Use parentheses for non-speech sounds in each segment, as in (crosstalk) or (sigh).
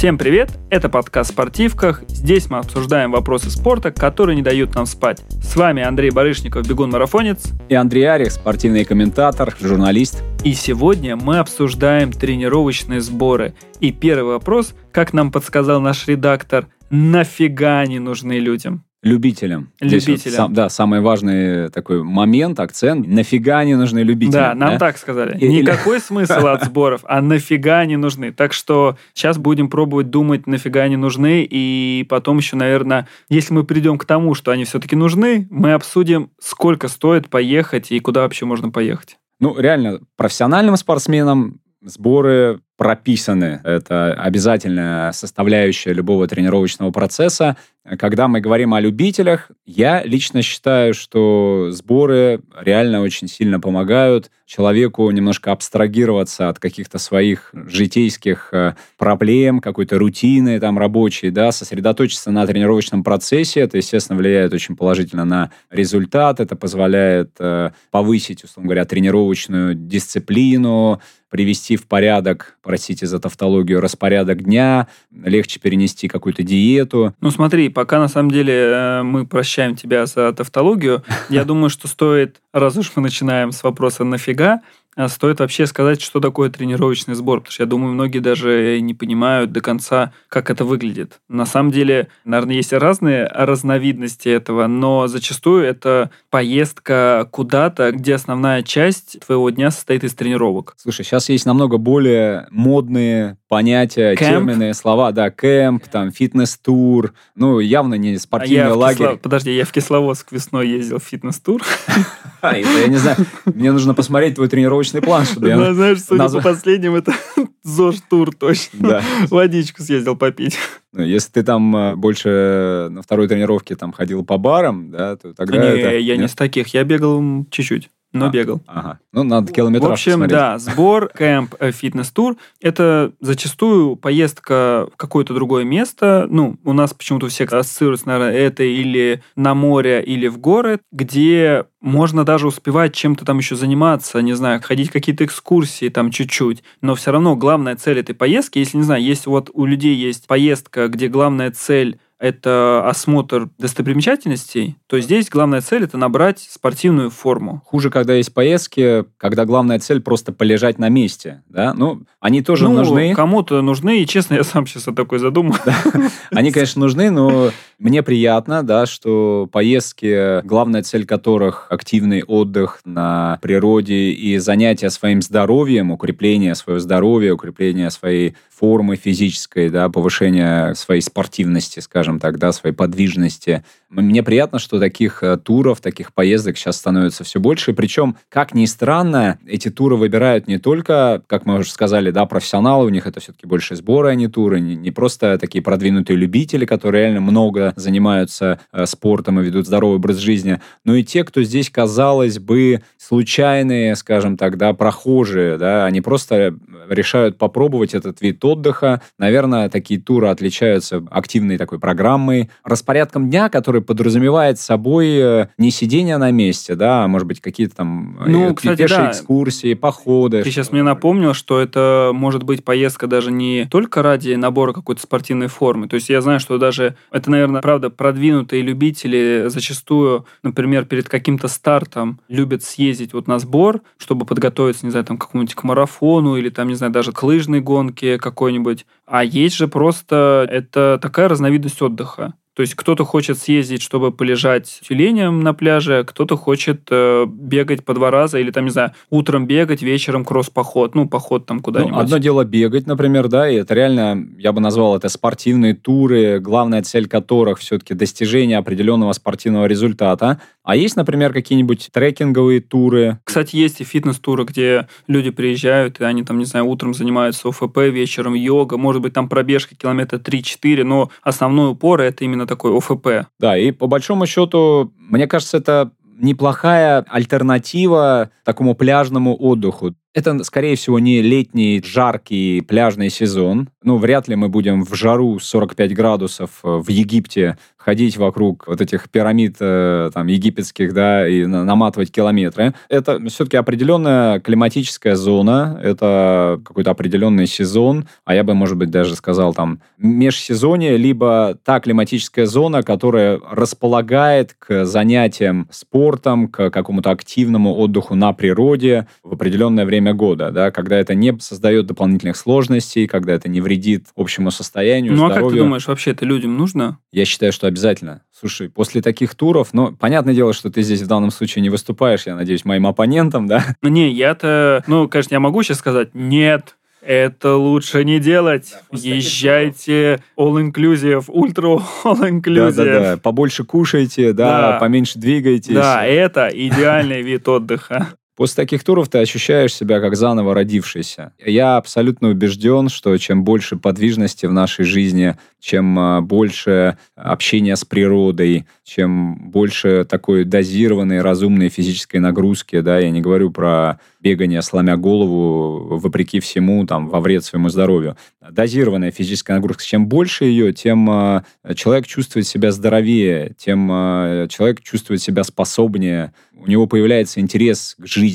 Всем привет! Это подкаст «Спортивках». Здесь мы обсуждаем вопросы спорта, которые не дают нам спать. С вами Андрей Барышников, бегун-марафонец. И Андрей Арих, спортивный комментатор, журналист. И сегодня мы обсуждаем тренировочные сборы. И первый вопрос, как нам подсказал наш редактор, нафига они нужны людям? Любителям. Любителям. вот сам, да, самый важный такой момент, акцент. Нафига они нужны любителям? Да, нам да? так сказали. Никакой (laughs) смысл от сборов, а нафига они нужны. Так что сейчас будем пробовать думать, нафига они нужны, и потом еще, наверное, если мы придем к тому, что они все-таки нужны, мы обсудим, сколько стоит поехать и куда вообще можно поехать. Ну, реально, профессиональным спортсменам сборы прописаны. Это обязательная составляющая любого тренировочного процесса. Когда мы говорим о любителях, я лично считаю, что сборы реально очень сильно помогают человеку немножко абстрагироваться от каких-то своих житейских э, проблем, какой-то рутины там рабочей, да, сосредоточиться на тренировочном процессе. Это, естественно, влияет очень положительно на результат. Это позволяет э, повысить, условно говоря, тренировочную дисциплину, привести в порядок, простите за тавтологию, распорядок дня, легче перенести какую-то диету. Ну смотри, пока на самом деле э, мы прощаем тебя за тавтологию, (laughs) я думаю, что стоит, раз уж мы начинаем с вопроса «нафига», стоит вообще сказать, что такое тренировочный сбор, потому что я думаю, многие даже не понимают до конца, как это выглядит. На самом деле, наверное, есть разные разновидности этого, но зачастую это поездка куда-то, где основная часть твоего дня состоит из тренировок. Слушай, сейчас есть намного более модные понятия, кэмп? термины, слова, да, кэмп, там, фитнес-тур, ну, явно не спортивный а я лагерь. Кисло... Подожди, я в Кисловодск весной ездил в фитнес-тур. (laughs) Я не знаю, мне нужно посмотреть твой тренировочный план, чтобы я... Ну, знаешь, судя по последним, это (laughs) ЗОЖ-тур точно. Да. Водичку съездил попить. Ну, если ты там э, больше на второй тренировке там ходил по барам, да, то тогда Не, это... я не с таких, я бегал чуть-чуть но а, бегал. Ага. Ну, надо километраж В общем, посмотреть. да, сбор, кемп, э, фитнес-тур – это зачастую поездка в какое-то другое место. Ну, у нас почему-то все ассоциируются, наверное, это или на море, или в горы, где можно даже успевать чем-то там еще заниматься, не знаю, ходить какие-то экскурсии там чуть-чуть. Но все равно главная цель этой поездки, если, не знаю, есть вот у людей есть поездка, где главная цель это осмотр достопримечательностей, то здесь главная цель это набрать спортивную форму. Хуже, когда есть поездки, когда главная цель просто полежать на месте, да? Ну, они тоже ну, нужны. кому-то нужны, и честно, я сам сейчас о такой задумал. Они, конечно, нужны, но мне приятно, да, что поездки, главная цель которых активный отдых на природе и занятия своим здоровьем, укрепление своего здоровья, укрепление своей формы физической, да, повышение своей спортивности, скажем так, да, своей подвижности. Мне приятно, что таких э, туров, таких поездок сейчас становится все больше. Причем, как ни странно, эти туры выбирают не только, как мы уже сказали, да, профессионалы, у них это все-таки больше сборы, а не туры, не, не просто такие продвинутые любители, которые реально много занимаются э, спортом и ведут здоровый образ жизни, но и те, кто здесь, казалось бы, случайные, скажем так, да, прохожие, да, они просто решают попробовать этот вид отдыха. Наверное, такие туры отличаются активной такой программой, распорядком дня, который подразумевает собой э, не сидение на месте, да, а может быть какие-то там э, ну, кстати, да. экскурсии, походы. Ты сейчас мне напомнил, что это может быть поездка даже не только ради набора какой-то спортивной формы. То есть я знаю, что даже это, наверное, правда, продвинутые любители зачастую, например, перед каким-то стартом любят съездить вот на сбор, чтобы подготовиться, не знаю, там, к какому-нибудь к марафону или там, не знаю, даже к лыжной гонке какой-нибудь. А есть же просто это такая разновидность отдыха. То есть кто-то хочет съездить, чтобы полежать тюленем на пляже, кто-то хочет э, бегать по два раза или там, не знаю, утром бегать, вечером кросс-поход, ну, поход там куда-нибудь. Ну, одно дело бегать, например, да, и это реально, я бы назвал это спортивные туры, главная цель которых все-таки достижение определенного спортивного результата. А есть, например, какие-нибудь трекинговые туры? Кстати, есть и фитнес-туры, где люди приезжают, и они там, не знаю, утром занимаются ОФП, вечером йога, может быть, там пробежка километра 3-4, но основной упор это именно такой ОФП. Да, и по большому счету, мне кажется, это неплохая альтернатива такому пляжному отдыху. Это, скорее всего, не летний жаркий пляжный сезон. Ну, вряд ли мы будем в жару 45 градусов э, в Египте ходить вокруг вот этих пирамид э, там египетских, да, и наматывать километры. Это все-таки определенная климатическая зона, это какой-то определенный сезон, а я бы, может быть, даже сказал там межсезонье, либо та климатическая зона, которая располагает к занятиям спортом, к какому-то активному отдыху на природе в определенное время года, да, когда это не создает дополнительных сложностей, когда это не вредит общему состоянию, Ну, здоровью. а как ты думаешь, вообще это людям нужно? Я считаю, что обязательно. Слушай, после таких туров, ну, понятное дело, что ты здесь в данном случае не выступаешь, я надеюсь, моим оппонентом, да? Ну, не, я-то... Ну, конечно, я могу сейчас сказать, нет, это лучше не делать. Да, Езжайте all-inclusive, ультра all-inclusive. Да-да-да, побольше кушайте, да, Да. поменьше двигайтесь. Да, это идеальный вид отдыха. После таких туров ты ощущаешь себя как заново родившийся. Я абсолютно убежден, что чем больше подвижности в нашей жизни, чем а, больше общения с природой, чем больше такой дозированной, разумной физической нагрузки, да, я не говорю про бегание, сломя голову, вопреки всему, там, во вред своему здоровью. Дозированная физическая нагрузка, чем больше ее, тем а, человек чувствует себя здоровее, тем а, человек чувствует себя способнее, у него появляется интерес к жизни,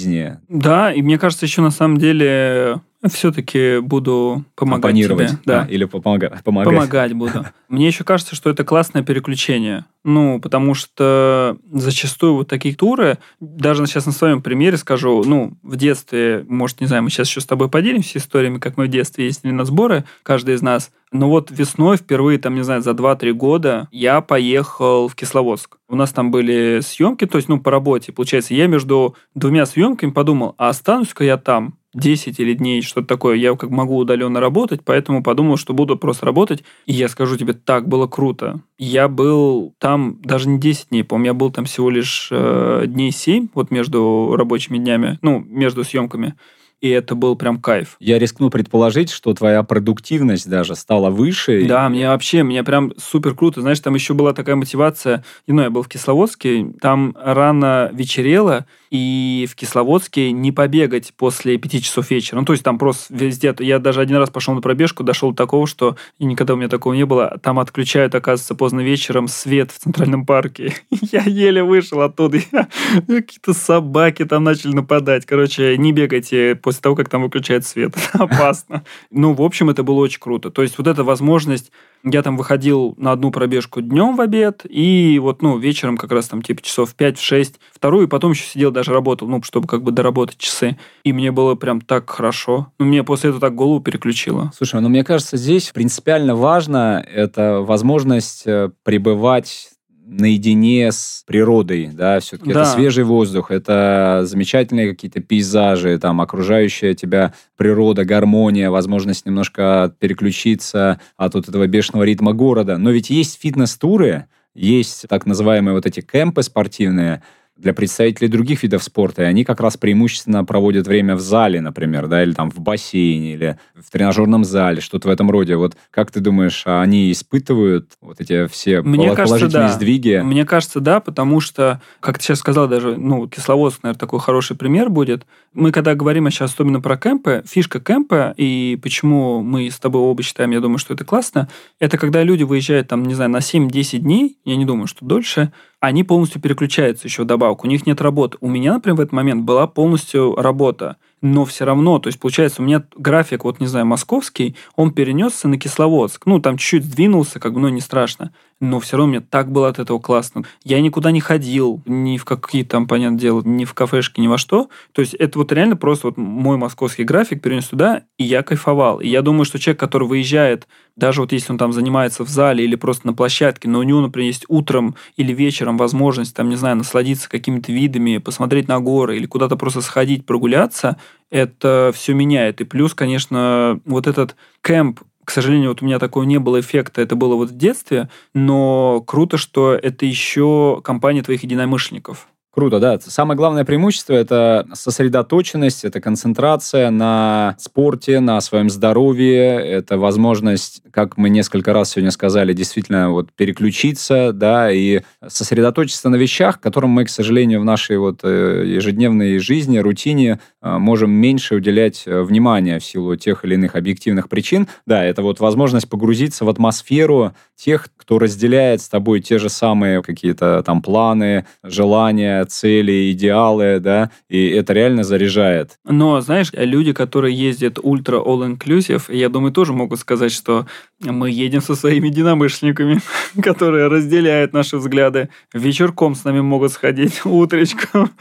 Да, и мне кажется, еще на самом деле все-таки буду помогать тебе. Да. или помога- помогать. Помогать буду. Мне еще кажется, что это классное переключение. Ну, потому что зачастую вот такие туры, даже сейчас на своем примере скажу, ну, в детстве, может, не знаю, мы сейчас еще с тобой поделимся историями, как мы в детстве ездили на сборы, каждый из нас. Но вот весной впервые, там, не знаю, за 2-3 года я поехал в Кисловодск. У нас там были съемки, то есть, ну, по работе. Получается, я между двумя съемками подумал, а останусь-ка я там 10 или дней, что-то такое. Я как могу удаленно работать, поэтому подумал, что буду просто работать. И я скажу тебе, так было круто. Я был там даже не 10 дней, по-моему, я был там всего лишь э, дней 7, вот между рабочими днями, ну, между съемками. И это был прям кайф. Я рискну предположить, что твоя продуктивность даже стала выше. Да, мне вообще, мне прям супер круто. Знаешь, там еще была такая мотивация. И, Ну, я был в Кисловодске, там рано вечерело, и в Кисловодске не побегать после пяти часов вечера. Ну, то есть там просто везде... Я даже один раз пошел на пробежку, дошел до такого, что и никогда у меня такого не было. Там отключают, оказывается, поздно вечером свет в Центральном парке. (laughs) Я еле вышел оттуда. Я- Какие-то собаки там начали нападать. Короче, не бегайте после того, как там выключают свет. (laughs) Опасно. Ну, в общем, это было очень круто. То есть вот эта возможность я там выходил на одну пробежку днем в обед, и вот, ну, вечером как раз там типа часов в 5-6, вторую, и потом еще сидел, даже работал, ну, чтобы как бы доработать часы. И мне было прям так хорошо. Ну, мне после этого так голову переключило. Слушай, ну мне кажется, здесь принципиально важно это возможность э, пребывать наедине с природой, да, все-таки Да. это свежий воздух, это замечательные какие-то пейзажи, там, окружающая тебя природа, гармония, возможность немножко переключиться от вот этого бешеного ритма города. Но ведь есть фитнес-туры, есть так называемые вот эти кемпы спортивные, для представителей других видов спорта, и они как раз преимущественно проводят время в зале, например, да, или там в бассейне, или в тренажерном зале, что-то в этом роде. Вот как ты думаешь, а они испытывают вот эти все Мне поло- кажется, положительные да. сдвиги? Мне кажется, да, потому что, как ты сейчас сказал, даже, ну, Кисловодск, наверное, такой хороший пример будет. Мы, когда говорим сейчас особенно про кемпы, фишка кемпа, и почему мы с тобой оба считаем, я думаю, что это классно, это когда люди выезжают, там, не знаю, на 7-10 дней, я не думаю, что дольше, они полностью переключаются еще вдобавок, у них нет работы. У меня, например, в этот момент была полностью работа, но все равно, то есть, получается, у меня график, вот, не знаю, московский, он перенесся на Кисловодск. Ну, там чуть-чуть сдвинулся, как бы, ну, не страшно. Но все равно мне так было от этого классно. Я никуда не ходил, ни в какие там, понятное дело, ни в кафешки, ни во что. То есть это вот реально просто вот мой московский график перенес туда, и я кайфовал. И я думаю, что человек, который выезжает, даже вот если он там занимается в зале или просто на площадке, но у него, например, есть утром или вечером возможность, там, не знаю, насладиться какими-то видами, посмотреть на горы или куда-то просто сходить, прогуляться, это все меняет. И плюс, конечно, вот этот кемп, к сожалению, вот у меня такого не было эффекта, это было вот в детстве, но круто, что это еще компания твоих единомышленников. Круто, да. Самое главное преимущество – это сосредоточенность, это концентрация на спорте, на своем здоровье, это возможность, как мы несколько раз сегодня сказали, действительно вот переключиться, да, и сосредоточиться на вещах, которым мы, к сожалению, в нашей вот э, ежедневной жизни, рутине э, можем меньше уделять э, внимания в силу тех или иных объективных причин. Да, это вот возможность погрузиться в атмосферу тех, кто разделяет с тобой те же самые какие-то там планы, желания, цели, идеалы, да, и это реально заряжает. Но, знаешь, люди, которые ездят ультра all-inclusive, я думаю, тоже могут сказать, что мы едем со своими единомышленниками, (laughs) которые разделяют наши взгляды. Вечерком с нами могут сходить (laughs) утречком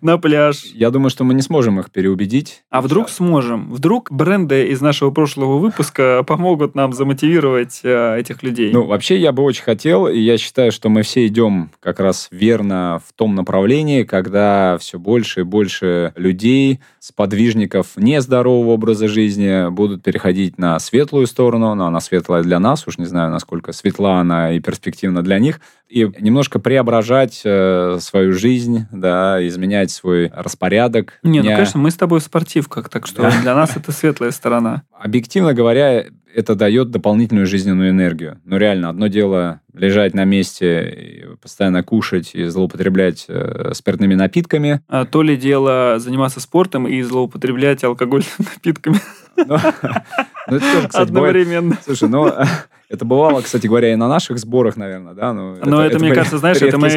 на пляж. Я думаю, что мы не сможем их переубедить. А вдруг сможем? Вдруг бренды из нашего прошлого выпуска помогут нам замотивировать э, этих людей? Ну, вообще, я бы очень хотел, и я считаю, что мы все идем как раз верно в том направлении, когда все больше и больше людей, сподвижников нездорового образа жизни будут переходить на светлую сторону, но она светлая для нас, уж не знаю, насколько светла она и перспективна для них, и немножко преображать э, свою жизнь, да, изменять свой распорядок. Не, дня. ну, конечно, мы с тобой в спортивках, так что для нас это светлая сторона. Объективно говоря, это дает дополнительную жизненную энергию. Но реально, одно дело лежать на месте, постоянно кушать и злоупотреблять э, спиртными напитками. А то ли дело заниматься спортом и злоупотреблять алкогольными (laughs) напитками. Ну, ну, это тоже, кстати, Одновременно. Слушай, ну, это бывало, кстати говоря, и на наших сборах, наверное, да? Ну, Но это, это, это мне кажется, знаешь, это мы,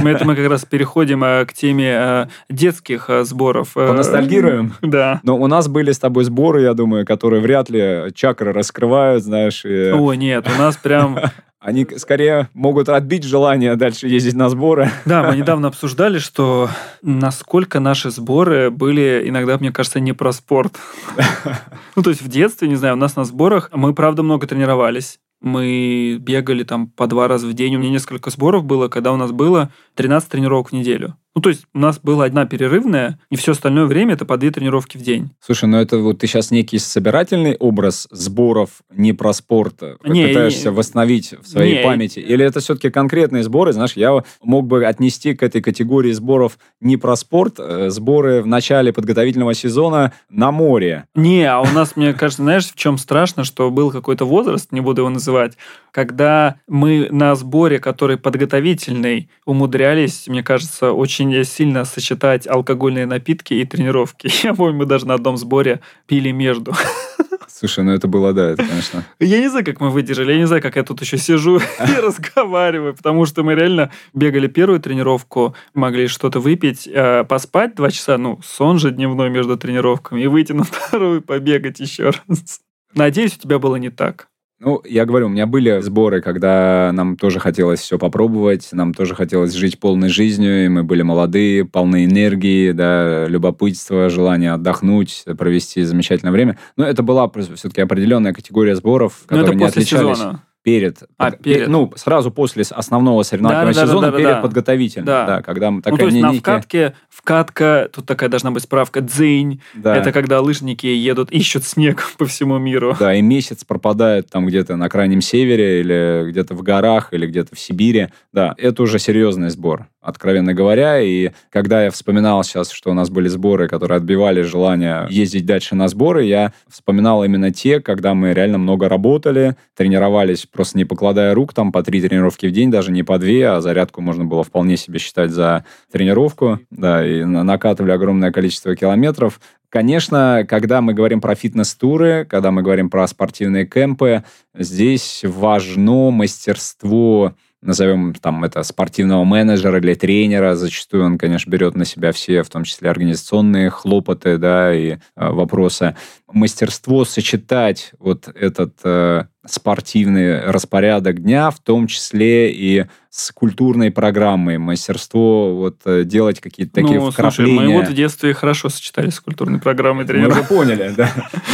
мы, это мы как раз переходим э, к теме э, детских э, сборов. Поностальгируем? (laughs) Да. Но у нас были с тобой сборы, я думаю, которые вряд ли чакры раскрывают, знаешь. И... О, нет, у нас прям они скорее могут отбить желание дальше ездить на сборы. Да, мы недавно обсуждали, что насколько наши сборы были иногда, мне кажется, не про спорт. Ну, то есть в детстве, не знаю, у нас на сборах мы, правда, много тренировались. Мы бегали там по два раза в день. У меня несколько сборов было, когда у нас было 13 тренировок в неделю. Ну, то есть у нас была одна перерывная, и все остальное время это по две тренировки в день. Слушай, ну это вот ты сейчас некий собирательный образ сборов не про спорт не, пытаешься не, восстановить в своей не, памяти? Или это все-таки конкретные сборы? Знаешь, я мог бы отнести к этой категории сборов не про спорт, э, сборы в начале подготовительного сезона на море. Не, а у нас, мне кажется, знаешь, в чем страшно, что был какой-то возраст, не буду его называть, когда мы на сборе, который подготовительный, умудрялись, мне кажется, очень сильно сочетать алкогольные напитки и тренировки. (laughs) Я помню, мы даже на одном сборе пили между. (laughs) Слушай, ну это было, да, это, конечно. Я не знаю, как мы выдержали, я не знаю, как я тут еще сижу (laughs) и разговариваю, потому что мы реально бегали первую тренировку, могли что-то выпить, э, поспать два часа, ну, сон же дневной между тренировками, и выйти на вторую, побегать еще раз. Надеюсь, у тебя было не так. Ну, я говорю, у меня были сборы, когда нам тоже хотелось все попробовать, нам тоже хотелось жить полной жизнью, и мы были молодые, полны энергии, да, любопытства, желания отдохнуть, провести замечательное время. Но это была все-таки определенная категория сборов, которые не отличались. Сезона перед, а, перед, ну, сразу после основного соревновательного да, да, сезона, да, да, перед да, подготовительным. Да. да, когда такая ну, то есть на вкатке, вкатка, тут такая должна быть справка, дзынь, да. это когда лыжники едут, ищут снег (laughs) по всему миру. Да, и месяц пропадает там где-то на крайнем севере или где-то в горах или где-то в Сибири. Да, это уже серьезный сбор, откровенно говоря, и когда я вспоминал сейчас, что у нас были сборы, которые отбивали желание ездить дальше на сборы, я вспоминал именно те, когда мы реально много работали, тренировались просто не покладая рук, там по три тренировки в день, даже не по две, а зарядку можно было вполне себе считать за тренировку, да, и накатывали огромное количество километров. Конечно, когда мы говорим про фитнес-туры, когда мы говорим про спортивные кемпы, здесь важно мастерство назовем там это спортивного менеджера или тренера. Зачастую он, конечно, берет на себя все, в том числе организационные хлопоты, да, и э, вопросы. Мастерство сочетать вот этот э, спортивный распорядок дня, в том числе и с культурной программой, мастерство вот э, делать какие-то такие ну, вкрапления. Слушай, мы вот в детстве хорошо сочетали с культурной программой тренера. Мы уже поняли, да.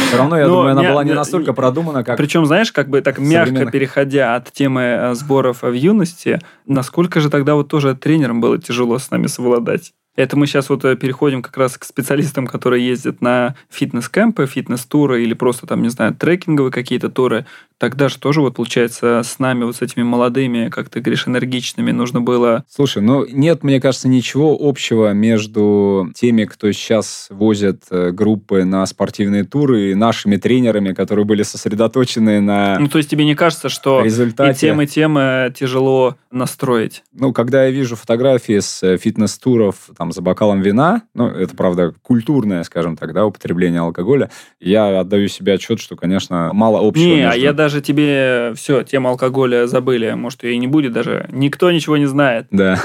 Все равно, я думаю, она была не настолько продумана, как Причем, знаешь, как бы так мягко переходя от темы э, сборов в юности, насколько же тогда вот тоже тренерам было тяжело с нами совладать. Это мы сейчас вот э, переходим как раз к специалистам, которые ездят на фитнес-кемпы, фитнес-туры или просто там, не знаю, трекинговые какие-то туры. Тогда же тоже вот получается с нами, вот с этими молодыми, как ты говоришь, энергичными, нужно было... Слушай, ну нет, мне кажется, ничего общего между теми, кто сейчас возят э, группы на спортивные туры и нашими тренерами, которые были сосредоточены на Ну, то есть тебе не кажется, что результате... и тем, и тем э, тяжело настроить? Ну, когда я вижу фотографии с фитнес-туров там за бокалом вина, ну, это, правда, культурное, скажем так, да, употребление алкоголя, я отдаю себе отчет, что, конечно, мало общего Не, а между... я даже тебе все, тему алкоголя забыли, может, ее и не будет даже. Никто ничего не знает. Да.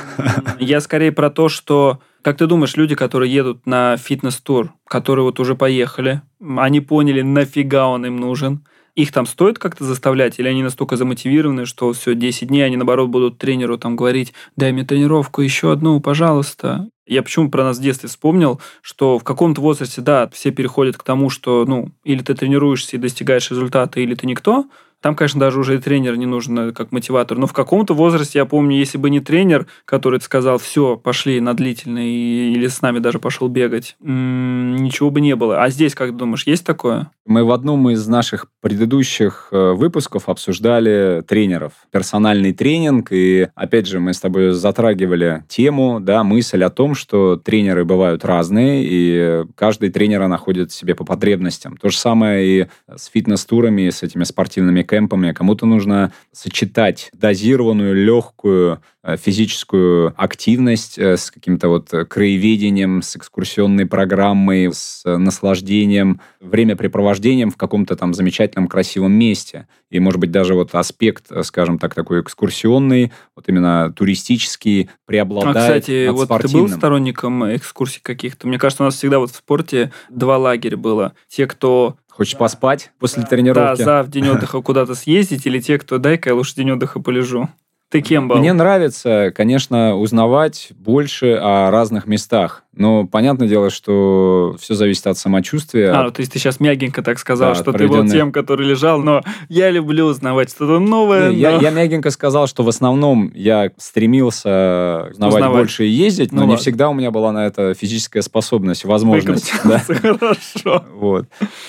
Я скорее про то, что как ты думаешь, люди, которые едут на фитнес-тур, которые вот уже поехали, они поняли, нафига он им нужен, их там стоит как-то заставлять, или они настолько замотивированы, что все, 10 дней они, наоборот, будут тренеру там говорить, дай мне тренировку, еще одну, пожалуйста. Я почему про нас в детстве вспомнил, что в каком-то возрасте, да, все переходят к тому, что, ну, или ты тренируешься и достигаешь результата, или ты никто, там, конечно, даже уже и тренер не нужен э, как мотиватор. Но в каком-то возрасте, я помню, если бы не тренер, который сказал, все, пошли на длительный, или с нами даже пошел бегать, ничего бы не было. А здесь, как думаешь, есть такое? Мы в одном из наших предыдущих э, выпусков обсуждали тренеров, персональный тренинг, и опять же мы с тобой затрагивали тему, да, мысль о том, что тренеры бывают разные, и каждый тренера находит себе по потребностям. То же самое и с фитнес-турами, с этими спортивными кемпами. Кому-то нужно сочетать дозированную, легкую Э, физическую активность э, с каким-то вот краеведением, с экскурсионной программой, с наслаждением, времяпрепровождением в каком-то там замечательном, красивом месте. И, может быть, даже вот аспект, э, скажем так, такой экскурсионный, вот именно туристический, преобладает А, кстати, вот спортивным. ты был сторонником экскурсий каких-то? Мне кажется, у нас всегда вот в спорте два лагеря было. Те, кто Хочешь поспать после тренировки? Да, за в день отдыха куда-то съездить, или те, кто дай-ка я лучше день отдыха полежу. Ты кем был? Мне нравится, конечно, узнавать больше о разных местах. Но понятное дело, что все зависит от самочувствия. А, ну, то есть ты сейчас мягенько так сказал, да, что проведенные... ты был тем, который лежал, но я люблю узнавать что-то новое. Не, но... я, я мягенько сказал, что в основном я стремился узнавать, узнавать. больше и ездить, но ну, не ладно. всегда у меня была на это физическая способность, возможность. Да? (laughs) Хорошо. Вот.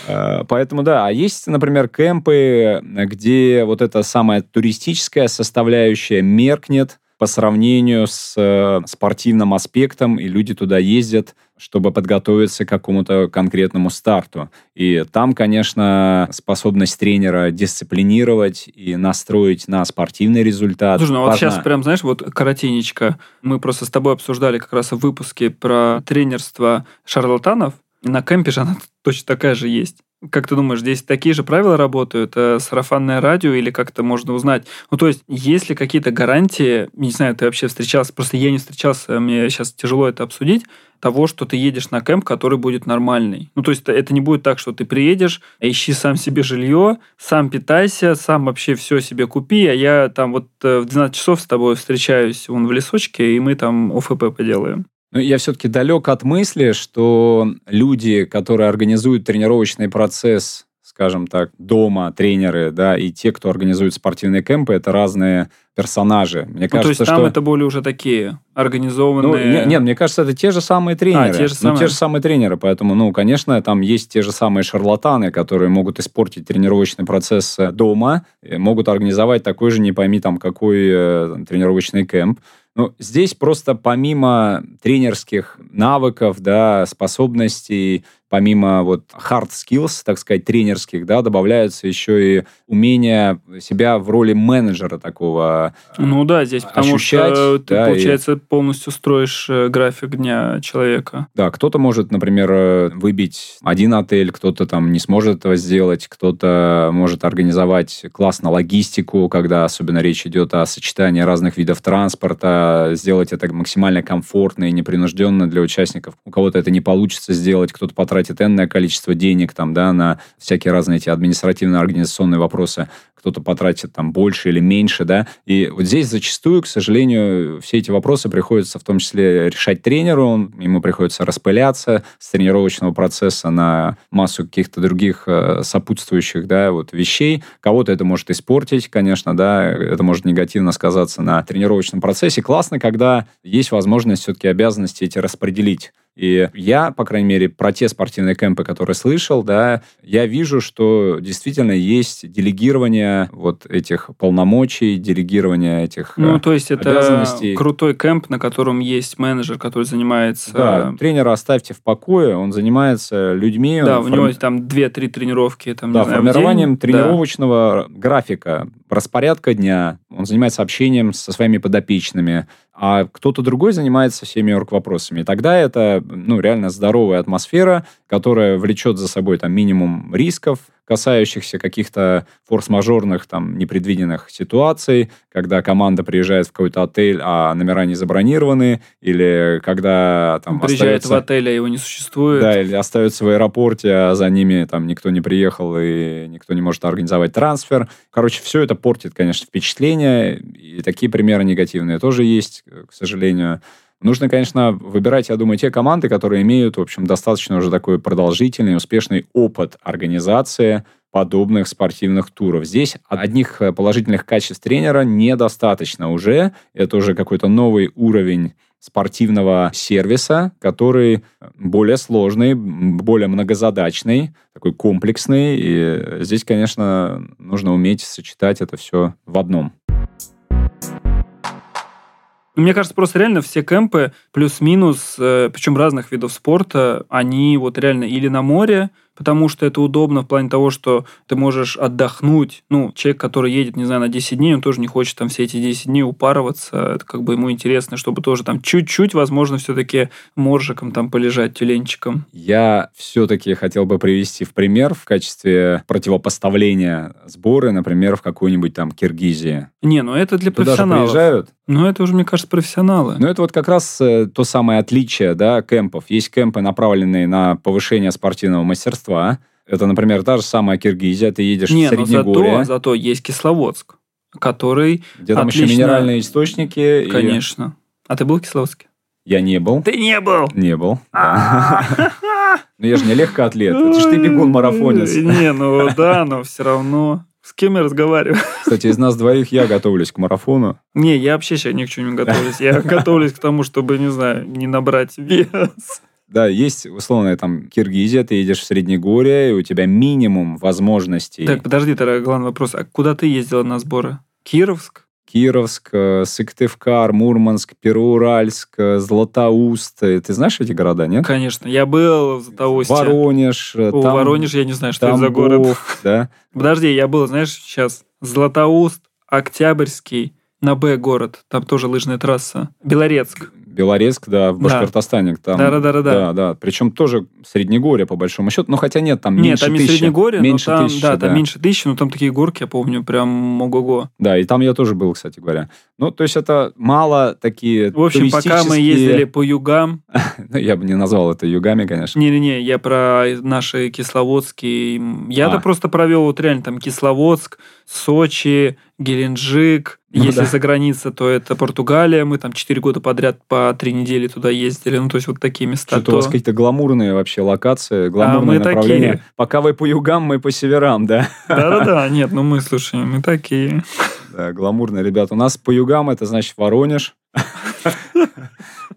Э, поэтому да, а есть, например, кемпы, где вот эта самая туристическая составляющая меркнет, по сравнению с э, спортивным аспектом, и люди туда ездят, чтобы подготовиться к какому-то конкретному старту. И там, конечно, способность тренера дисциплинировать и настроить на спортивный результат. Слушай, ну вот сейчас прям, знаешь, вот коротенечко. Мы просто с тобой обсуждали как раз в выпуске про тренерство шарлатанов. На кемпе же она (laughs) точно такая же есть. Как ты думаешь, здесь такие же правила работают? Э, сарафанное радио или как-то можно узнать? Ну, то есть, есть ли какие-то гарантии, не знаю, ты вообще встречался, просто я не встречался, мне сейчас тяжело это обсудить, того, что ты едешь на кемп, который будет нормальный. Ну, то есть, это не будет так, что ты приедешь, ищи сам себе жилье, сам питайся, сам вообще все себе купи, а я там вот э, в 12 часов с тобой встречаюсь вон в лесочке, и мы там ОФП поделаем. Ну, я все-таки далек от мысли, что люди, которые организуют тренировочный процесс, скажем так, дома, тренеры, да, и те, кто организует спортивные кемпы, это разные персонажи. Мне ну, кажется, то есть там что... это более уже такие организованные... Ну, нет, нет, мне кажется, это те же самые тренеры. А, те же самые. Ну, те же самые тренеры, поэтому, ну, конечно, там есть те же самые шарлатаны, которые могут испортить тренировочный процесс э, дома, могут организовать такой же, не пойми там, какой э, тренировочный кемп. Ну, здесь просто помимо тренерских навыков, да, способностей, помимо вот hard skills, так сказать, тренерских, да, добавляются еще и умение себя в роли менеджера такого Ну да, здесь потому ощущать, что ты, да, получается, и... полностью строишь э, график дня человека. Да, кто-то может, например, э, выбить один отель, кто-то там не сможет этого сделать, кто-то может организовать классно логистику, когда особенно речь идет о сочетании разных видов транспорта, сделать это максимально комфортно и непринужденно для участников. У кого-то это не получится сделать, кто-то потратит потратит энное количество денег там, да, на всякие разные эти административно-организационные вопросы кто-то потратит там больше или меньше, да. И вот здесь зачастую, к сожалению, все эти вопросы приходится в том числе решать тренеру, он, ему приходится распыляться с тренировочного процесса на массу каких-то других э, сопутствующих, да, вот вещей. Кого-то это может испортить, конечно, да, это может негативно сказаться на тренировочном процессе. Классно, когда есть возможность все-таки обязанности эти распределить. И я, по крайней мере, про те спортивные кемпы, которые слышал, да, я вижу, что действительно есть делегирование вот этих полномочий, делегирование этих Ну, то есть это крутой кемп, на котором есть менеджер, который занимается... Да, тренера оставьте в покое, он занимается людьми. Да, у форм... него там 2-3 тренировки. Там, да, знаю, формированием тренировочного да. графика, распорядка дня. Он занимается общением со своими подопечными а кто-то другой занимается всеми орг-вопросами. Тогда это ну, реально здоровая атмосфера, которая влечет за собой там, минимум рисков, касающихся каких-то форс-мажорных, там, непредвиденных ситуаций, когда команда приезжает в какой-то отель, а номера не забронированы, или когда там Приезжает остается... в отель, а его не существует. Да, или остаются в аэропорте, а за ними там никто не приехал, и никто не может организовать трансфер. Короче, все это портит, конечно, впечатление, и такие примеры негативные тоже есть, к сожалению. Нужно, конечно, выбирать, я думаю, те команды, которые имеют, в общем, достаточно уже такой продолжительный, успешный опыт организации подобных спортивных туров. Здесь одних э, положительных качеств тренера недостаточно уже. Это уже какой-то новый уровень спортивного сервиса, который более сложный, более многозадачный, такой комплексный. И здесь, конечно, нужно уметь сочетать это все в одном. Ну, мне кажется, просто реально все кемпы плюс-минус, э, причем разных видов спорта, они вот реально или на море, потому что это удобно в плане того, что ты можешь отдохнуть. Ну, человек, который едет, не знаю, на 10 дней, он тоже не хочет там все эти 10 дней упарываться. Это как бы ему интересно, чтобы тоже там чуть-чуть, возможно, все-таки моржиком там полежать, тюленчиком. Я все-таки хотел бы привести в пример в качестве противопоставления сборы, например, в какой-нибудь там Киргизии. Не, ну это для Туда профессионалов. приезжают. Ну, это уже, мне кажется, профессионалы. Ну, это вот как раз э, то самое отличие, да, кемпов. Есть кемпы, направленные на повышение спортивного мастерства, мастерства. Это, например, та же самая Киргизия, ты едешь Не, в Среднегорье. Но зато, зато есть Кисловодск, который Где там отлично... еще минеральные источники. Конечно. И... А ты был в Кисловодске? Я не был. Ты не был? Не был. (laughs) Ну я же не легкоатлет. Это же ты бегун-марафонец. Не, ну (laughs) да, но все равно. С кем я разговариваю? Кстати, из нас двоих я готовлюсь к марафону. Не, я вообще сейчас ни к чему не готовлюсь. Я готовлюсь к тому, чтобы, не знаю, не набрать вес. Да, есть условно там Киргизия, ты едешь в Среднегорье, и у тебя минимум возможностей. Так, подожди, тогда главный вопрос. А куда ты ездила на сборы? Кировск? Кировск, э, Сыктывкар, Мурманск, Пероуральск, э, Златоуст. Ты знаешь эти города, нет? Конечно. Я был в Златоусте. Воронеж. О, там, Воронеж, я не знаю, что Тамбов, это за город. (laughs) Да? Подожди, я был, знаешь, сейчас Златоуст, Октябрьский, на Б город, там тоже лыжная трасса. Белорецк. Белорецк, да, в Башкортостане. Да. да, да, да, да, да. Да, Причем тоже Среднегорье, по большому счету. Ну, хотя нет, там нет, меньше там не тысячи. Среднегорье, меньше но там, тысячи, да, да, там меньше тысячи, но там такие горки, я помню, прям ого-го. Да, и там я тоже был, кстати говоря. Ну, то есть это мало такие В общем, пока мы ездили по югам... (laughs) ну, я бы не назвал это югами, конечно. Не-не-не, я про наши кисловодские... Я-то а. просто провел вот реально там Кисловодск, Сочи, Геленджик. Ну, Если да. за граница, то это Португалия. Мы там 4 года подряд по 3 недели туда ездили. Ну, то есть вот такие места. Что-то то... у вас какие-то гламурные вообще локации, гламурные а, направления. Такие. Пока вы по югам, мы по северам, да? Да-да-да, нет, ну мы, слушай, мы такие. Да, гламурные ребята. У нас по югам это значит Воронеж. (laughs)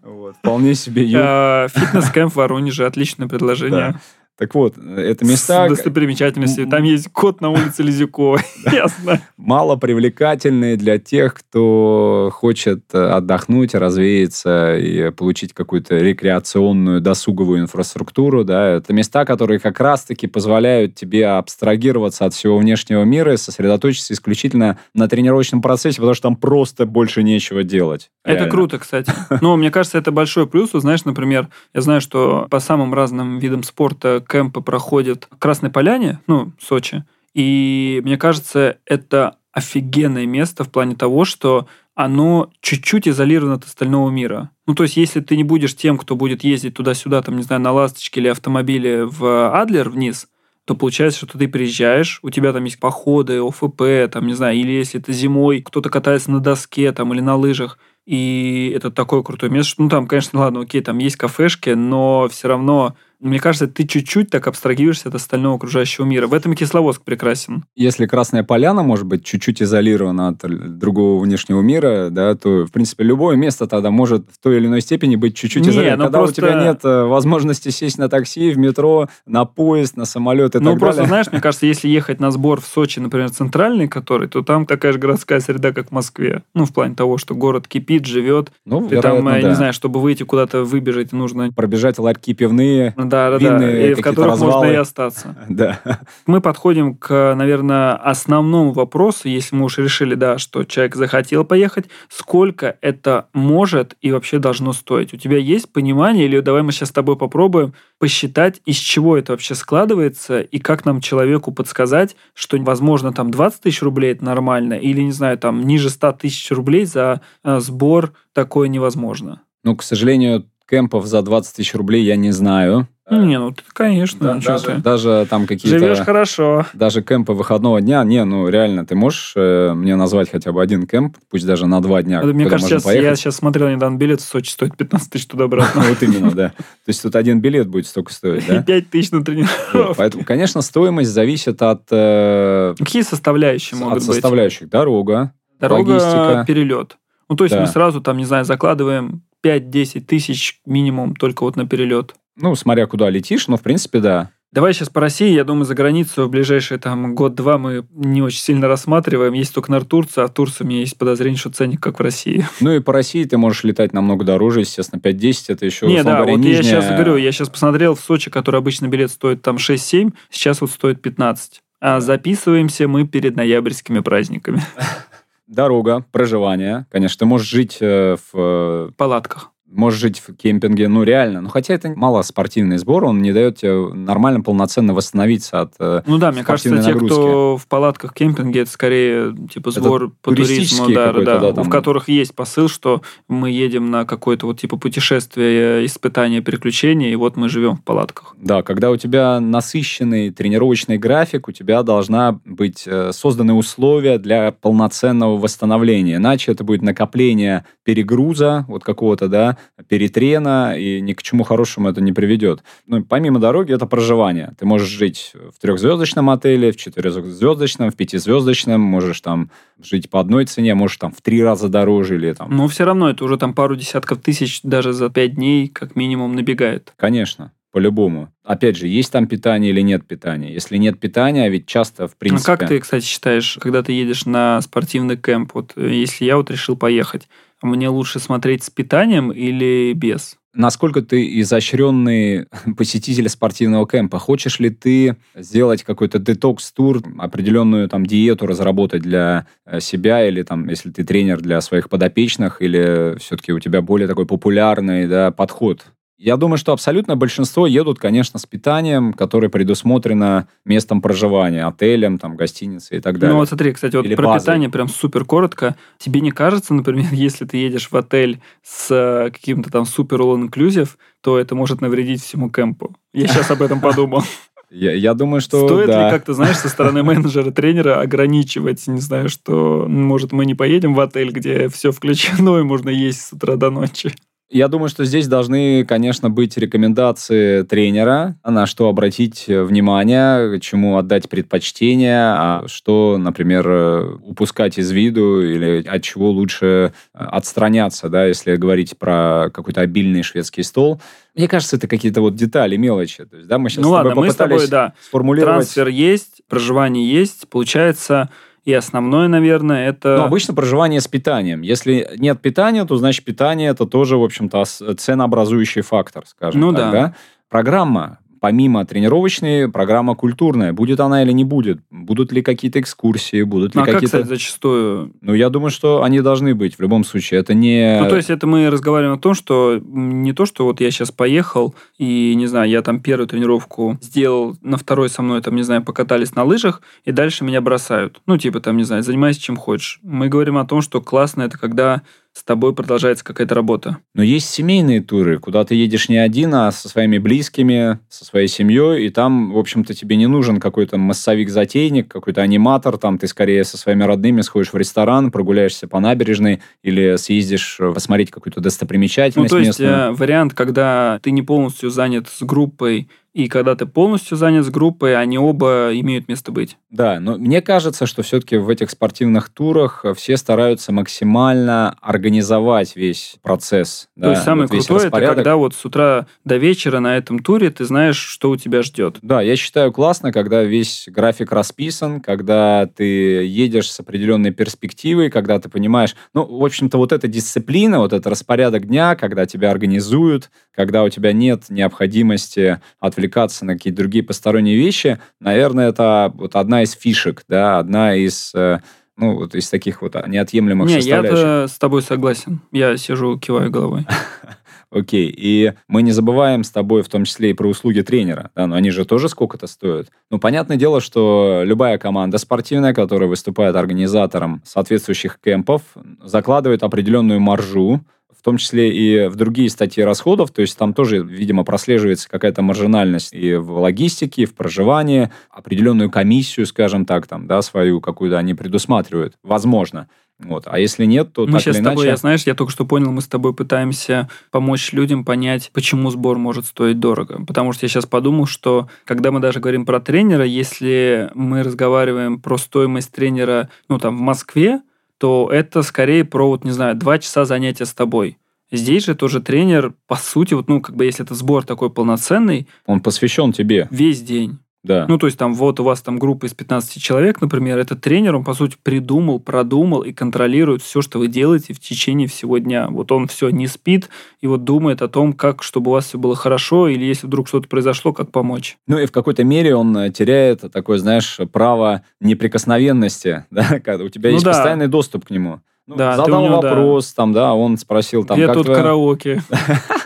Вот, вполне себе юг. А, фитнес-кэмп в Воронеже, отличное предложение. Так вот, это места... С достопримечательностью. Там есть кот на улице Лизюковой. (laughs) Ясно. Мало привлекательные для тех, кто хочет э, отдохнуть, развеяться и получить какую-то рекреационную, досуговую инфраструктуру. Да. Это места, которые как раз-таки позволяют тебе абстрагироваться от всего внешнего мира и сосредоточиться исключительно на тренировочном процессе, потому что там просто больше нечего делать. Это реально. круто, кстати. (laughs) Но мне кажется, это большой плюс. Знаешь, например, я знаю, что по самым разным видам спорта кемпы проходят в Красной Поляне, ну, Сочи. И мне кажется, это офигенное место в плане того, что оно чуть-чуть изолировано от остального мира. Ну, то есть, если ты не будешь тем, кто будет ездить туда-сюда, там, не знаю, на ласточке или автомобиле в Адлер вниз, то получается, что ты приезжаешь, у тебя там есть походы, ОФП, там, не знаю, или если это зимой, кто-то катается на доске там или на лыжах, и это такое крутое место, ну, там, конечно, ладно, окей, там есть кафешки, но все равно мне кажется, ты чуть-чуть так абстрагируешься от остального окружающего мира. В этом Кисловодск прекрасен. Если Красная Поляна может быть чуть-чуть изолирована от другого внешнего мира, да, то, в принципе, любое место тогда может в той или иной степени быть чуть-чуть изолировано. Ну Когда просто... у тебя нет э, возможности сесть на такси, в метро, на поезд, на самолет и ну, так просто, далее. знаешь, мне (laughs) кажется, если ехать на сбор в Сочи, например, центральный который, то там такая же городская среда, как в Москве. Ну, в плане того, что город кипит, живет. Ну, ты там, э, да. не знаю, чтобы выйти куда-то выбежать, нужно... Пробежать ларьки пивные да, да, да, и в которых развалы. можно и остаться. (laughs) да. Мы подходим к, наверное, основному вопросу, если мы уж решили, да, что человек захотел поехать, сколько это может и вообще должно стоить? У тебя есть понимание, или давай мы сейчас с тобой попробуем посчитать, из чего это вообще складывается, и как нам человеку подсказать, что, возможно, там 20 тысяч рублей это нормально, или, не знаю, там ниже 100 тысяч рублей за э, сбор такое невозможно. Ну, к сожалению, кемпов за 20 тысяч рублей я не знаю. Не, ну ты, конечно, да, даже, ты. даже там какие-то... Живешь хорошо. Даже кемпы выходного дня. Не, ну реально, ты можешь э, мне назвать хотя бы один кемп, пусть даже на два дня, Мне кажется, сейчас, я сейчас смотрел недавно билет в Сочи стоит 15 тысяч туда-обратно. (laughs) Вот именно, да. То есть тут один билет будет столько стоить, да? (laughs) 5 тысяч на тренировку. Поэтому, конечно, стоимость зависит от... Э, Какие составляющие могут быть? От составляющих. Дорога, Дорога, перелет. Ну, то есть мы сразу там, не знаю, закладываем 5-10 тысяч минимум только вот на перелет. Ну, смотря куда летишь, но в принципе да. Давай сейчас по России, я думаю, за границу в ближайшие там год-два мы не очень сильно рассматриваем. Есть только нар Турция, а в Турции у меня есть подозрение, что ценник как в России. Ну и по России ты можешь летать намного дороже, естественно, 5-10, это еще, Не, да, говоря, вот нижняя... я сейчас говорю, я сейчас посмотрел в Сочи, который обычно билет стоит там 6-7, сейчас вот стоит 15. А записываемся мы перед ноябрьскими праздниками. (laughs) Дорога, проживание. Конечно, ты можешь жить э, в... Палатках можешь жить в кемпинге, ну реально. Ну хотя это мало спортивный сбор, он не дает тебе нормально, полноценно восстановиться от э, Ну да, мне кажется, нагрузки. те, кто в палатках кемпинге, это скорее типа сбор это по туризму, да, да, да, там... в которых есть посыл, что мы едем на какое-то вот типа путешествие, испытание, приключения, и вот мы живем в палатках. Да, когда у тебя насыщенный тренировочный график, у тебя должна быть э, созданы условия для полноценного восстановления, иначе это будет накопление перегруза вот какого-то, да, перетрена, и ни к чему хорошему это не приведет. Ну, помимо дороги, это проживание. Ты можешь жить в трехзвездочном отеле, в четырехзвездочном, в пятизвездочном, можешь там жить по одной цене, можешь там в три раза дороже или там... Но все равно это уже там пару десятков тысяч даже за пять дней как минимум набегает. Конечно по-любому. Опять же, есть там питание или нет питания. Если нет питания, ведь часто, в принципе... А как ты, кстати, считаешь, когда ты едешь на спортивный кемп, вот э, если я вот решил поехать, мне лучше смотреть с питанием или без? Насколько ты изощренный (laughs) посетитель спортивного кемпа? Хочешь ли ты сделать какой-то детокс-тур, определенную там диету разработать для э, себя, или там, если ты тренер для своих подопечных, или все-таки у тебя более такой популярный да, подход я думаю, что абсолютно большинство едут, конечно, с питанием, которое предусмотрено местом проживания, отелем, там, гостиницей и так далее. Ну вот смотри, кстати, вот Или про базой. питание прям супер коротко. Тебе не кажется, например, (laughs) если ты едешь в отель с э, каким-то там супер all inclusive, то это может навредить всему кемпу? Я сейчас об этом подумал. (laughs) Я, я думаю, что Стоит да. ли как-то, знаешь, со стороны (laughs) менеджера, тренера ограничивать, не знаю, что, может, мы не поедем в отель, где все включено и можно есть с утра до ночи? Я думаю, что здесь должны, конечно, быть рекомендации тренера, на что обратить внимание, чему отдать предпочтение, а что, например, упускать из виду или от чего лучше отстраняться, да, если говорить про какой-то обильный шведский стол. Мне кажется, это какие-то вот детали, мелочи. То есть, да, мы сейчас ну с ладно, мы с тобой, да. сформулировать... Трансфер есть, проживание есть, получается и основное, наверное, это... Ну, обычно проживание с питанием. Если нет питания, то, значит, питание – это тоже, в общем-то, ценообразующий фактор, скажем ну, так. Да. да? Программа помимо тренировочной, программа культурная. Будет она или не будет? Будут ли какие-то экскурсии? Будут ли Ну, а как, какие-то... кстати, зачастую? Ну, я думаю, что они должны быть в любом случае. Это не... Ну, то есть это мы разговариваем о том, что не то, что вот я сейчас поехал, и, не знаю, я там первую тренировку сделал, на второй со мной, там, не знаю, покатались на лыжах, и дальше меня бросают. Ну, типа, там, не знаю, занимайся чем хочешь. Мы говорим о том, что классно это когда с тобой продолжается какая-то работа. Но есть семейные туры, куда ты едешь не один, а со своими близкими, со своей семьей, и там, в общем-то, тебе не нужен какой-то массовик-затейник, какой-то аниматор, там ты скорее со своими родными сходишь в ресторан, прогуляешься по набережной или съездишь э, посмотреть какую-то Ну, достопримечательность то есть местную. э, вариант, когда ты не полностью занят с группой, и когда ты полностью занят с группой, они оба имеют место быть. Да, но мне кажется, что все-таки в этих спортивных турах э, все стараются максимально организовать весь процесс. То да, есть самое вот крутое, это когда вот с утра до вечера на этом туре ты знаешь, что у тебя ждет. Да, я считаю классно, когда весь график расписан, когда ты едешь с определенной перспективой, когда ты понимаешь, ну, в общем-то, вот эта дисциплина, вот этот распорядок дня, когда тебя организуют, когда у тебя нет необходимости отвлекаться на какие-то другие посторонние вещи, наверное, это вот одна из фишек, да, одна из э, ну, вот из таких вот неотъемлемых Не, составляющих. я с тобой согласен. Я сижу, киваю головой. (laughs) Окей, и мы не забываем с тобой в том числе и про услуги тренера, да, но они же тоже сколько-то стоят. Ну, понятное дело, что любая команда спортивная, которая выступает организатором соответствующих кемпов, закладывает определенную маржу, в том числе и в другие статьи расходов, то есть там тоже, видимо, прослеживается какая-то маржинальность и в логистике, и в проживании, определенную комиссию, скажем так, там, да, свою какую-то они предусматривают, возможно. Вот. А если нет, то мы так сейчас или с тобой, иначе... я знаешь, я только что понял, мы с тобой пытаемся помочь людям понять, почему сбор может стоить дорого. Потому что я сейчас подумал, что когда мы даже говорим про тренера, если мы разговариваем про стоимость тренера, ну, там, в Москве, то это скорее про, вот, не знаю, два часа занятия с тобой. Здесь же тоже тренер, по сути, вот, ну, как бы, если это сбор такой полноценный, Он посвящен тебе, весь день. Да. Ну, то есть там вот у вас там группа из 15 человек, например, этот тренер, он, по сути, придумал, продумал и контролирует все, что вы делаете в течение всего дня. Вот он все не спит и вот думает о том, как, чтобы у вас все было хорошо, или если вдруг что-то произошло, как помочь. Ну и в какой-то мере он э, теряет такое, знаешь, право неприкосновенности, (laughs) да, когда у тебя Ну есть да. постоянный доступ к нему. Ну, Да, задал него, да. вопрос, там, да, он спросил, там, Где как, тут твое, караоке? (laughs)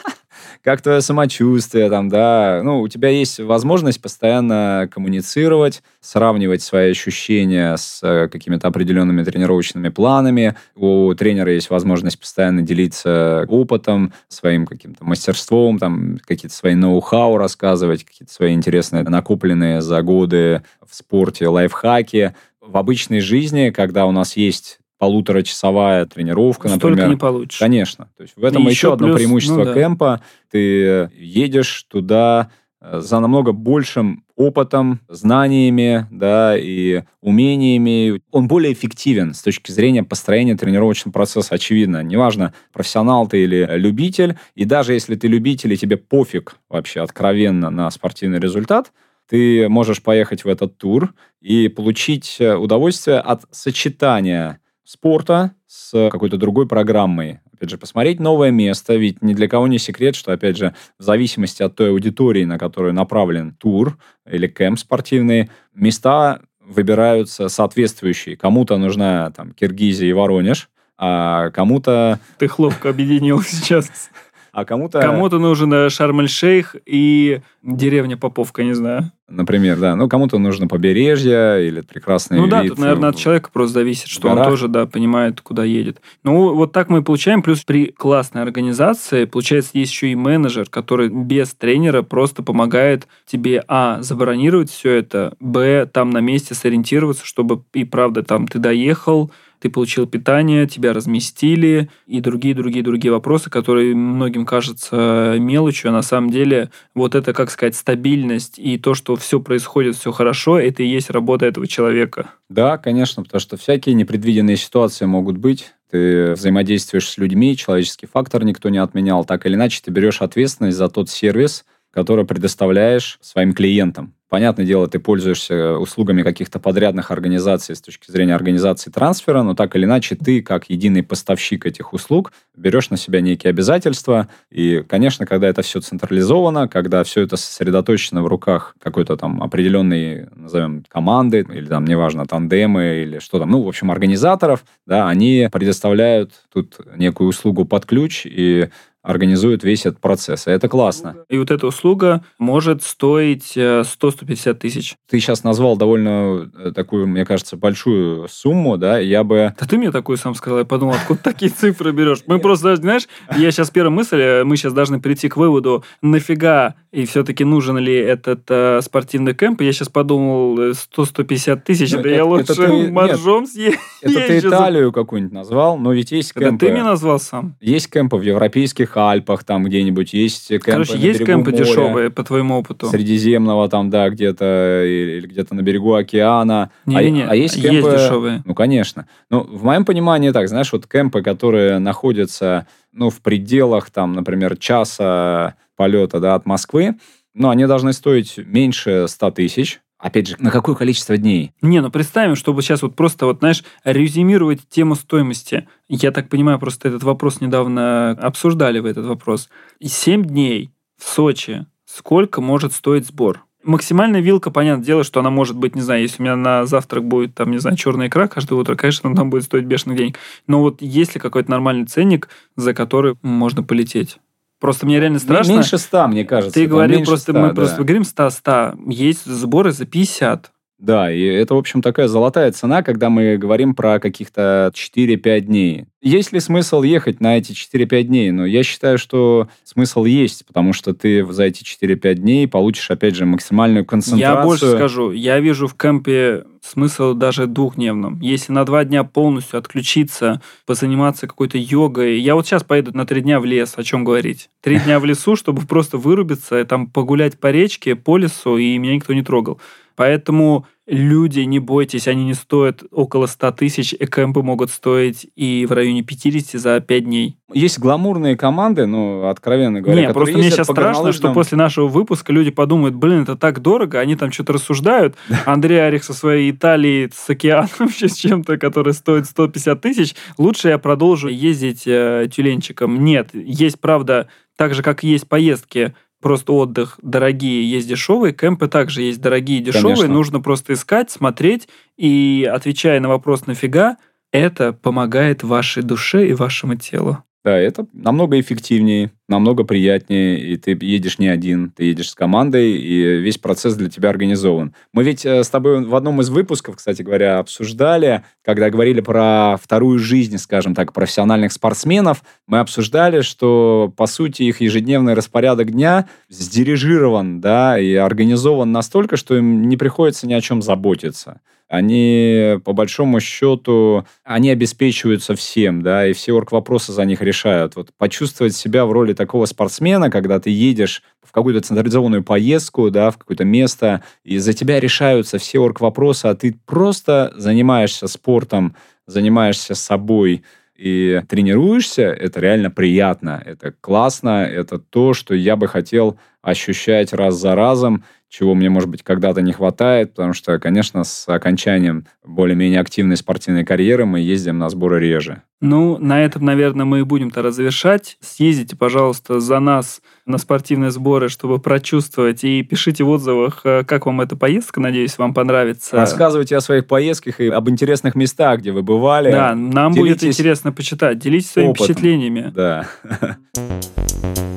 как твое самочувствие, там, да. Ну, у тебя есть возможность постоянно коммуницировать, сравнивать свои ощущения с э, какими-то определенными тренировочными планами. У тренера есть возможность постоянно делиться опытом, своим каким-то мастерством, там, какие-то свои ноу-хау рассказывать, какие-то свои интересные накопленные за годы в спорте лайфхаки. В обычной жизни, когда у нас есть полуторачасовая тренировка, Столько например, не получишь. Конечно. То есть в этом И еще, еще одно плюс, преимущество ну да. кемпа. Ты едешь туда э, за намного большим опытом, знаниями, да, и умениями. Он более эффективен с точки зрения построения тренировочного процесса, очевидно. Неважно, профессионал ты или любитель, и даже если ты любитель, и тебе пофиг вообще откровенно на спортивный результат, ты можешь поехать в этот тур и получить э, удовольствие от сочетания спорта с какой-то другой программой. Опять же, посмотреть новое место, ведь ни для кого не секрет, что, опять же, в зависимости от той аудитории, на которую направлен тур или кемп спортивный, места выбираются соответствующие. Кому-то нужна там Киргизия и Воронеж, а кому-то... Ты хлопко объединил (laughs) сейчас. А кому-то... Кому-то нужен э, Шарм-эль-Шейх и деревня Поповка, не знаю. Например, да. Ну, кому-то нужно побережье или прекрасный Ну да, вид тут, наверное, от человека просто зависит, что он горах. тоже, да, понимает, куда едет. Ну, вот так мы и получаем. Плюс при классной организации, получается, есть еще и менеджер, который без тренера просто помогает тебе, а, забронировать все это, б, там на месте сориентироваться, чтобы и правда там ты доехал, ты получил питание, тебя разместили и другие-другие-другие вопросы, которые многим кажутся мелочью, а на самом деле вот это, как сказать, стабильность и то, что все происходит, все хорошо, это и есть работа этого человека. Да, конечно, потому что всякие непредвиденные ситуации могут быть. Ты взаимодействуешь с людьми, человеческий фактор никто не отменял. Так или иначе, ты берешь ответственность за тот сервис, который предоставляешь своим клиентам. Понятное дело, ты пользуешься э, услугами каких-то подрядных организаций с точки зрения организации трансфера, но так или иначе ты, как единый поставщик этих услуг, берешь на себя некие обязательства. И, конечно, когда это все централизовано, когда все это сосредоточено в руках какой-то там определенной, назовем, команды, или там, неважно, тандемы, или что там, ну, в общем, организаторов, да, они предоставляют тут некую услугу под ключ и организуют весь этот процесс. И это классно. И вот эта услуга может стоить э, 100 150 тысяч. Ты сейчас назвал довольно э, такую, мне кажется, большую сумму, да, я бы... Да ты мне такую сам сказал, я подумал, откуда такие (laughs) цифры берешь? Мы просто, знаешь, я сейчас первая мысль, э, мы сейчас должны прийти к выводу, нафига и все-таки нужен ли этот э, спортивный кемп? Я сейчас подумал, 100-150 тысяч, ну, да я лучше это ты. Это ты (laughs) Италию какую-нибудь назвал, но ведь есть кемпы. Это ты мне назвал сам. Есть кемпы в европейских Альпах там где-нибудь, есть кемпы Короче, есть кемпы дешевые, по твоему опыту. Средиземного там, да, где-то, или где-то на берегу океана. Не, а, не, не, а есть кемпы... Есть дешевые. Ну, конечно. Ну, в моем понимании так, знаешь, вот кемпы, которые находятся, ну, в пределах, там, например, часа полета, да, от Москвы, ну, они должны стоить меньше 100 тысяч, Опять же, на какое количество дней? Не, ну представим, чтобы сейчас вот просто вот, знаешь, резюмировать тему стоимости. Я так понимаю, просто этот вопрос недавно обсуждали в этот вопрос. Семь дней в Сочи. Сколько может стоить сбор? Максимальная вилка, понятное дело, что она может быть, не знаю, если у меня на завтрак будет, там, не знаю, черная икра каждое утро, конечно, там будет стоить бешеный денег. Но вот есть ли какой-то нормальный ценник, за который можно полететь? Просто мне реально страшно. Меньше 100, мне кажется. Ты говорил просто, 100, мы да. просто говорим 100-100. Есть сборы за 50. Да, и это, в общем, такая золотая цена, когда мы говорим про каких-то 4-5 дней. Есть ли смысл ехать на эти 4-5 дней? Ну, я считаю, что смысл есть, потому что ты за эти 4-5 дней получишь, опять же, максимальную концентрацию. Я больше скажу. Я вижу в кемпе смысл даже двухдневным. Если на два дня полностью отключиться, позаниматься какой-то йогой. Я вот сейчас поеду на три дня в лес, о чем говорить. Три дня в лесу, чтобы просто вырубиться, там погулять по речке, по лесу, и меня никто не трогал. Поэтому люди, не бойтесь, они не стоят около 100 тысяч, экэмпы могут стоить и в районе 50 за 5 дней. Есть гламурные команды, ну, откровенно говоря, Не, просто мне сейчас страшно, что после нашего выпуска люди подумают, блин, это так дорого, они там что-то рассуждают. (laughs) Андрей Арих со своей Италией с океаном, (laughs) с чем-то, который стоит 150 тысяч, лучше я продолжу ездить э, тюленчиком. Нет, есть, правда, так же, как есть поездки просто отдых дорогие, есть дешевые, кемпы также есть дорогие дешевые, Конечно. нужно просто искать, смотреть, и отвечая на вопрос «нафига?», это помогает вашей душе и вашему телу. Да, это намного эффективнее, намного приятнее, и ты едешь не один, ты едешь с командой, и весь процесс для тебя организован. Мы ведь э, с тобой в одном из выпусков, кстати говоря, обсуждали, когда говорили про вторую жизнь, скажем так, профессиональных спортсменов, мы обсуждали, что, по сути, их ежедневный распорядок дня сдирижирован, да, и организован настолько, что им не приходится ни о чем заботиться они, по большому счету, они обеспечиваются всем, да, и все орг-вопросы за них решают. Вот почувствовать себя в роли такого спортсмена, когда ты едешь в какую-то централизованную поездку, да, в какое-то место, и за тебя решаются все орг-вопросы, а ты просто занимаешься спортом, занимаешься собой, и тренируешься, это реально приятно, это классно, это то, что я бы хотел ощущать раз за разом, чего мне, может быть, когда-то не хватает, потому что, конечно, с окончанием более-менее активной спортивной карьеры мы ездим на сборы реже. Ну, на этом, наверное, мы и будем-то разрешать. Съездите, пожалуйста, за нас на спортивные сборы, чтобы прочувствовать, и пишите в отзывах, э, как вам эта поездка, надеюсь, вам понравится. Рассказывайте о своих поездках и об интересных местах, где вы бывали. Да, нам Делитесь... будет интересно почитать. Делитесь своими опытом. впечатлениями. Да. (laughs)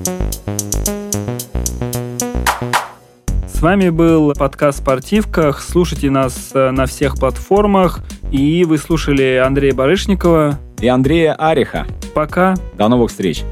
С вами был подкаст «Спортивках». Слушайте нас э, на всех платформах. И вы слушали Андрея Барышникова и Андрея Ариха. Пока. До новых встреч.